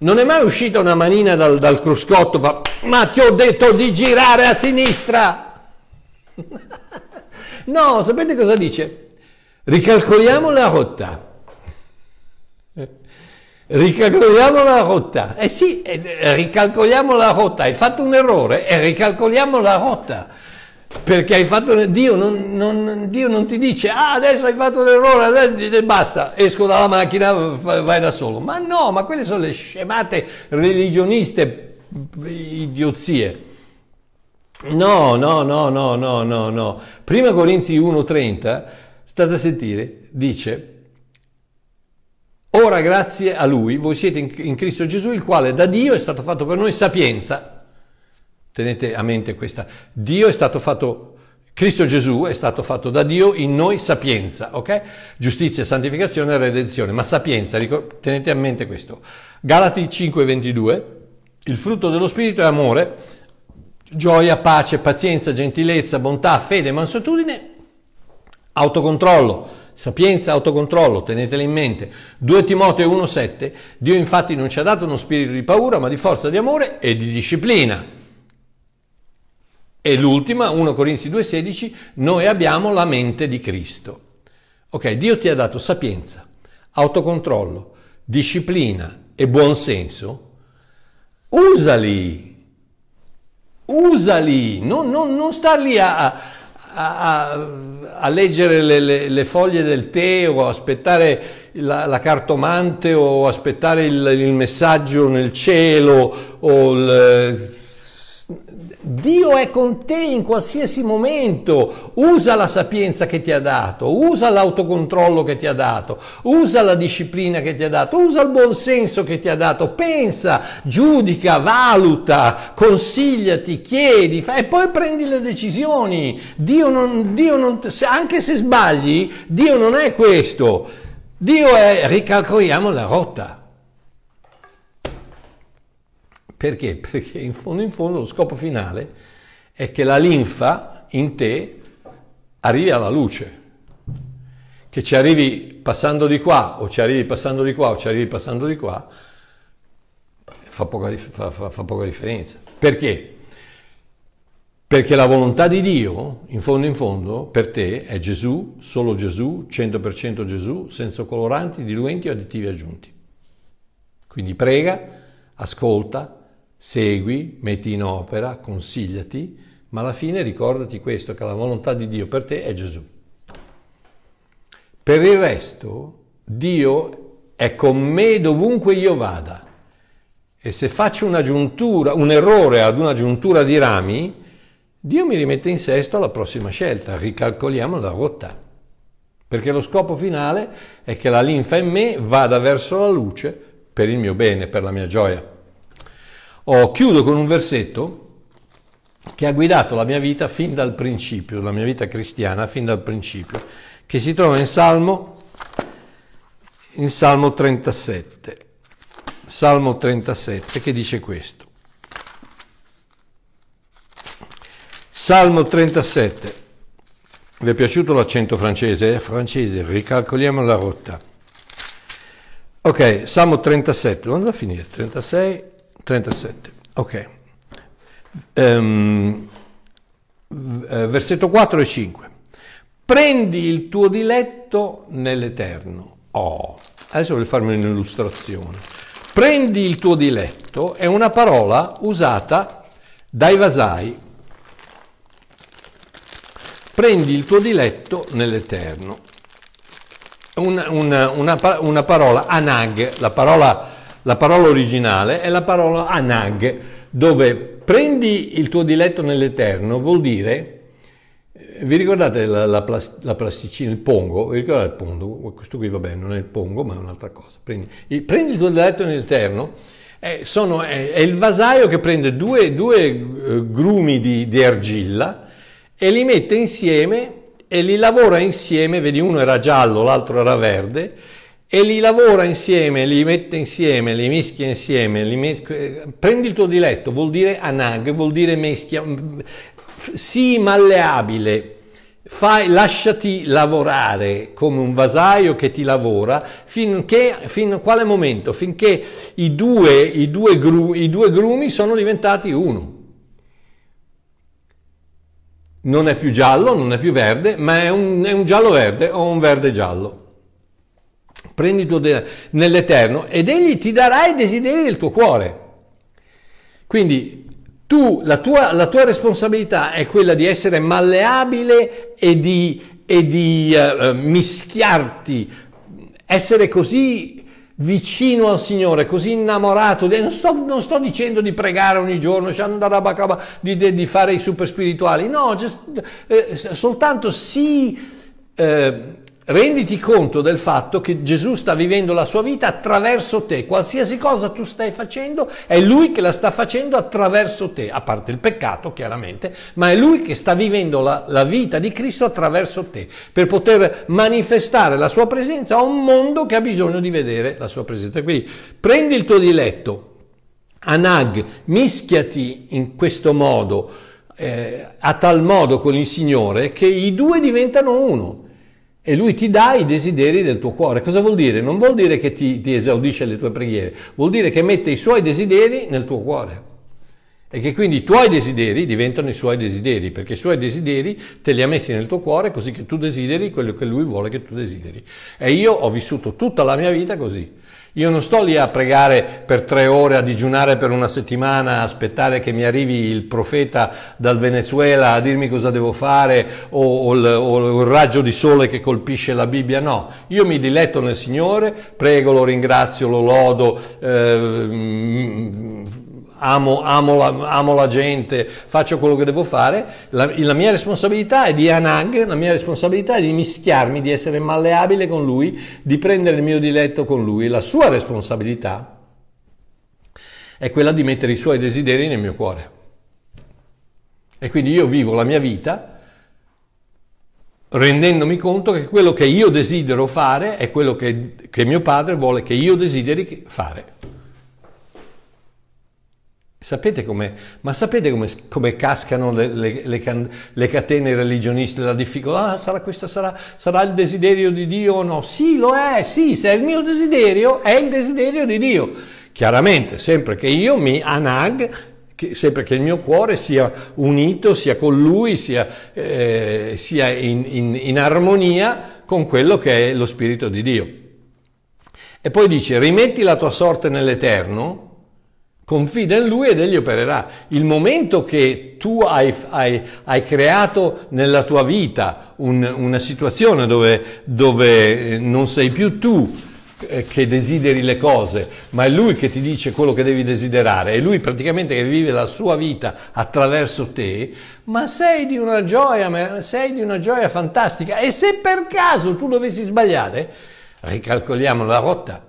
Non è mai uscita una manina dal, dal cruscotto, ma, ma ti ho detto di girare a sinistra. no, sapete cosa dice? Ricalcoliamo la rotta. Ricalcoliamo la rotta. Eh sì, eh, ricalcoliamo la rotta. Hai fatto un errore e ricalcoliamo la rotta perché hai fatto Dio non, non, Dio non, ti dice ah adesso hai fatto l'errore basta esco dalla macchina vai da solo. Ma no ma quelle sono le scemate religioniste idiozie. No no no no no no no. Prima Corinzi 1.30 state a sentire dice ora grazie a lui voi siete in, in Cristo Gesù il quale da Dio è stato fatto per noi sapienza Tenete a mente questa. Dio è stato fatto, Cristo Gesù è stato fatto da Dio in noi sapienza, ok? Giustizia, santificazione e redenzione, ma sapienza, tenete a mente questo. Galati 5:22, il frutto dello Spirito è amore, gioia, pace, pazienza, gentilezza, bontà, fede, mansuetudine, autocontrollo. Sapienza, autocontrollo, tenetele in mente. 2 Timoteo 1,7 Dio infatti non ci ha dato uno spirito di paura, ma di forza, di amore e di disciplina. E l'ultima, 1 Corinzi 2,16, noi abbiamo la mente di Cristo. Ok, Dio ti ha dato sapienza, autocontrollo, disciplina e buonsenso. Usali, usali, non, non, non star lì a, a, a, a leggere le, le, le, foglie del tè o aspettare la, la cartomante o aspettare il, il, messaggio nel cielo o il Dio è con te in qualsiasi momento. Usa la sapienza che ti ha dato, usa l'autocontrollo che ti ha dato, usa la disciplina che ti ha dato, usa il buon senso che ti ha dato. Pensa, giudica, valuta, consigliati, chiedi e poi prendi le decisioni. Dio non, Dio non, anche se sbagli, Dio non è questo. Dio è ricalcoliamo la rotta. Perché? Perché in fondo, in fondo lo scopo finale è che la linfa in te arrivi alla luce. Che ci arrivi passando di qua, o ci arrivi passando di qua, o ci arrivi passando di qua, fa poca, fa, fa, fa poca differenza. Perché? Perché la volontà di Dio, in fondo in fondo, per te è Gesù, solo Gesù, 100% Gesù, senza coloranti, diluenti o additivi aggiunti. Quindi prega, ascolta, segui, metti in opera, consigliati, ma alla fine ricordati questo, che la volontà di Dio per te è Gesù. Per il resto, Dio è con me dovunque io vada. E se faccio una giuntura, un errore ad una giuntura di rami, Dio mi rimette in sesto alla prossima scelta, ricalcoliamo la rotta. Perché lo scopo finale è che la linfa in me vada verso la luce per il mio bene, per la mia gioia. Oh, chiudo con un versetto che ha guidato la mia vita fin dal principio, la mia vita cristiana fin dal principio, che si trova in Salmo, in Salmo 37. Salmo 37 che dice questo. Salmo 37. Vi è piaciuto l'accento francese? Francese, ricalcoliamo la rotta. Ok, Salmo 37, dove andrà a finire? 36, 37, ok. Um, versetto 4 e 5. Prendi il tuo diletto nell'Eterno. Oh, adesso voglio farmi un'illustrazione. Prendi il tuo diletto è una parola usata dai vasai. Prendi il tuo diletto nell'Eterno. Una, una, una, una parola, anag, la parola la parola originale è la parola anag, dove prendi il tuo diletto nell'eterno vuol dire, eh, vi ricordate la, la, la plasticina, il pongo? Vi ricordate il pongo? Questo qui va bene, non è il pongo, ma è un'altra cosa. Prendi, il, prendi il tuo diletto nell'eterno, è, sono, è, è, il vasaio che prende due, due uh, grumi di, di argilla e li mette insieme e li lavora insieme, vedi uno era giallo, l'altro era verde, e li lavora insieme, li mette insieme, li mischia insieme, mis- prendi il tuo diletto, vuol dire anag, vuol dire meschia, sii malleabile, fai, lasciati lavorare come un vasaio che ti lavora finché, fino a quale momento? Finché i due, i due, gru, i due grumi sono diventati uno. Non è più giallo, non è più verde, ma è un, è un giallo verde o un verde giallo prendi il nell'Eterno ed egli ti darà i desideri del tuo cuore. Quindi tu, la tua, la tua responsabilità è quella di essere malleabile e di, e di uh, mischiarti, essere così vicino al Signore, così innamorato. Non sto, non sto dicendo di pregare ogni giorno, di, di, di fare i super spirituali, no, just, eh, soltanto sì. Eh, renditi conto del fatto che Gesù sta vivendo la sua vita attraverso te. Qualsiasi cosa tu stai facendo, è Lui che la sta facendo attraverso te, a parte il peccato chiaramente, ma è Lui che sta vivendo la, la vita di Cristo attraverso te, per poter manifestare la sua presenza a un mondo che ha bisogno di vedere la sua presenza. Quindi prendi il tuo diletto, Anag, mischiati in questo modo, eh, a tal modo con il Signore, che i due diventano uno e lui ti dà i desideri del tuo cuore. Cosa vuol dire? Non vuol dire che ti, ti esaudisce le tue preghiere, vuol dire che mette i suoi desideri nel tuo cuore e che quindi i tuoi desideri diventano i suoi desideri, perché i suoi desideri te li ha messi nel tuo cuore così che tu desideri quello che lui vuole che tu desideri. E io ho vissuto tutta la mia vita così. Io non sto lì a pregare per tre ore, a digiunare per una settimana, a aspettare che mi arrivi il profeta dal Venezuela a dirmi cosa devo fare o, o, il, o, il, raggio di sole che colpisce la Bibbia. No, io mi diletto nel Signore, prego, lo ringrazio, lo lodo. Eh, amo, amo, la, amo, la, gente, faccio quello che devo fare, la, la, mia responsabilità è di anag, la mia responsabilità è di mischiarmi, di essere malleabile con lui, di prendere il mio diletto con lui. La sua responsabilità è quella di mettere i suoi desideri nel mio cuore. E quindi io vivo la mia vita rendendomi conto che quello che io desidero fare è quello che, che mio padre vuole che io desideri fare. Sapete ma sapete come, come cascano le, le, le, le, catene religioniste, la difficoltà? Ah, sarà questo, sarà, sarà, il desiderio di Dio o no? Sì, lo è, sì, se è il mio desiderio, è il desiderio di Dio. Chiaramente, sempre che io mi anag, che, sempre che il mio cuore sia unito, sia con Lui, sia, eh, sia in, in, in armonia con quello che è lo Spirito di Dio. E poi dice, rimetti la tua sorte nell'Eterno, confida in lui ed egli opererà. Il momento che tu hai, hai, hai creato nella tua vita un, una situazione dove, dove, eh, non sei più tu eh, che desideri le cose, ma è lui che ti dice quello che devi desiderare, è lui praticamente che vive la sua vita attraverso te, ma sei di una gioia, sei di una gioia fantastica. E se per caso tu dovessi sbagliare, ricalcoliamo la rotta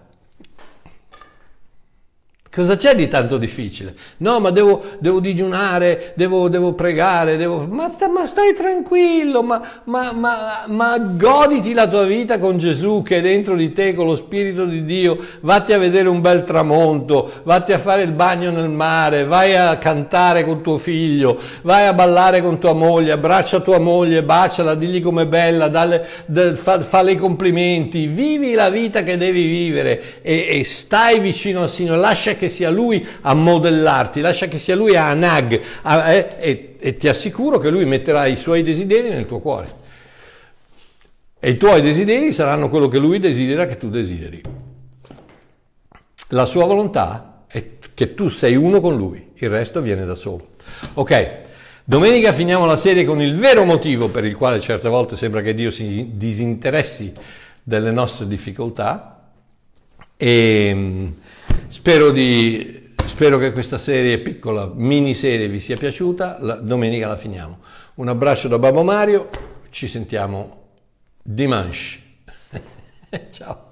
Cosa c'è di tanto difficile? No, ma devo, devo digiunare, devo, devo pregare, devo... Ma, ma, stai tranquillo, ma, ma, ma, goditi la tua vita con Gesù che è dentro di te, con lo Spirito di Dio, vatti a vedere un bel tramonto, vatti a fare il bagno nel mare, vai a cantare con tuo figlio, vai a ballare con tua moglie, abbraccia tua moglie, baciala, digli com'è bella, dalle, da, fa, fa i complimenti, vivi la vita che devi vivere e, e stai vicino al Signore, lascia che sia Lui a modellarti, lascia che sia Lui a nag a, eh, e, e ti assicuro che Lui metterà i suoi desideri nel tuo cuore. E i tuoi desideri saranno quello che Lui desidera che tu desideri. La sua volontà è che tu sei uno con Lui, il resto viene da solo. Ok, domenica finiamo la serie con il vero motivo per il quale certe volte sembra che Dio si disinteressi delle nostre difficoltà. E Spero, di, spero che questa serie, piccola miniserie, vi sia piaciuta. La, domenica la finiamo. Un abbraccio da Babbo Mario, ci sentiamo dimanche. Ciao.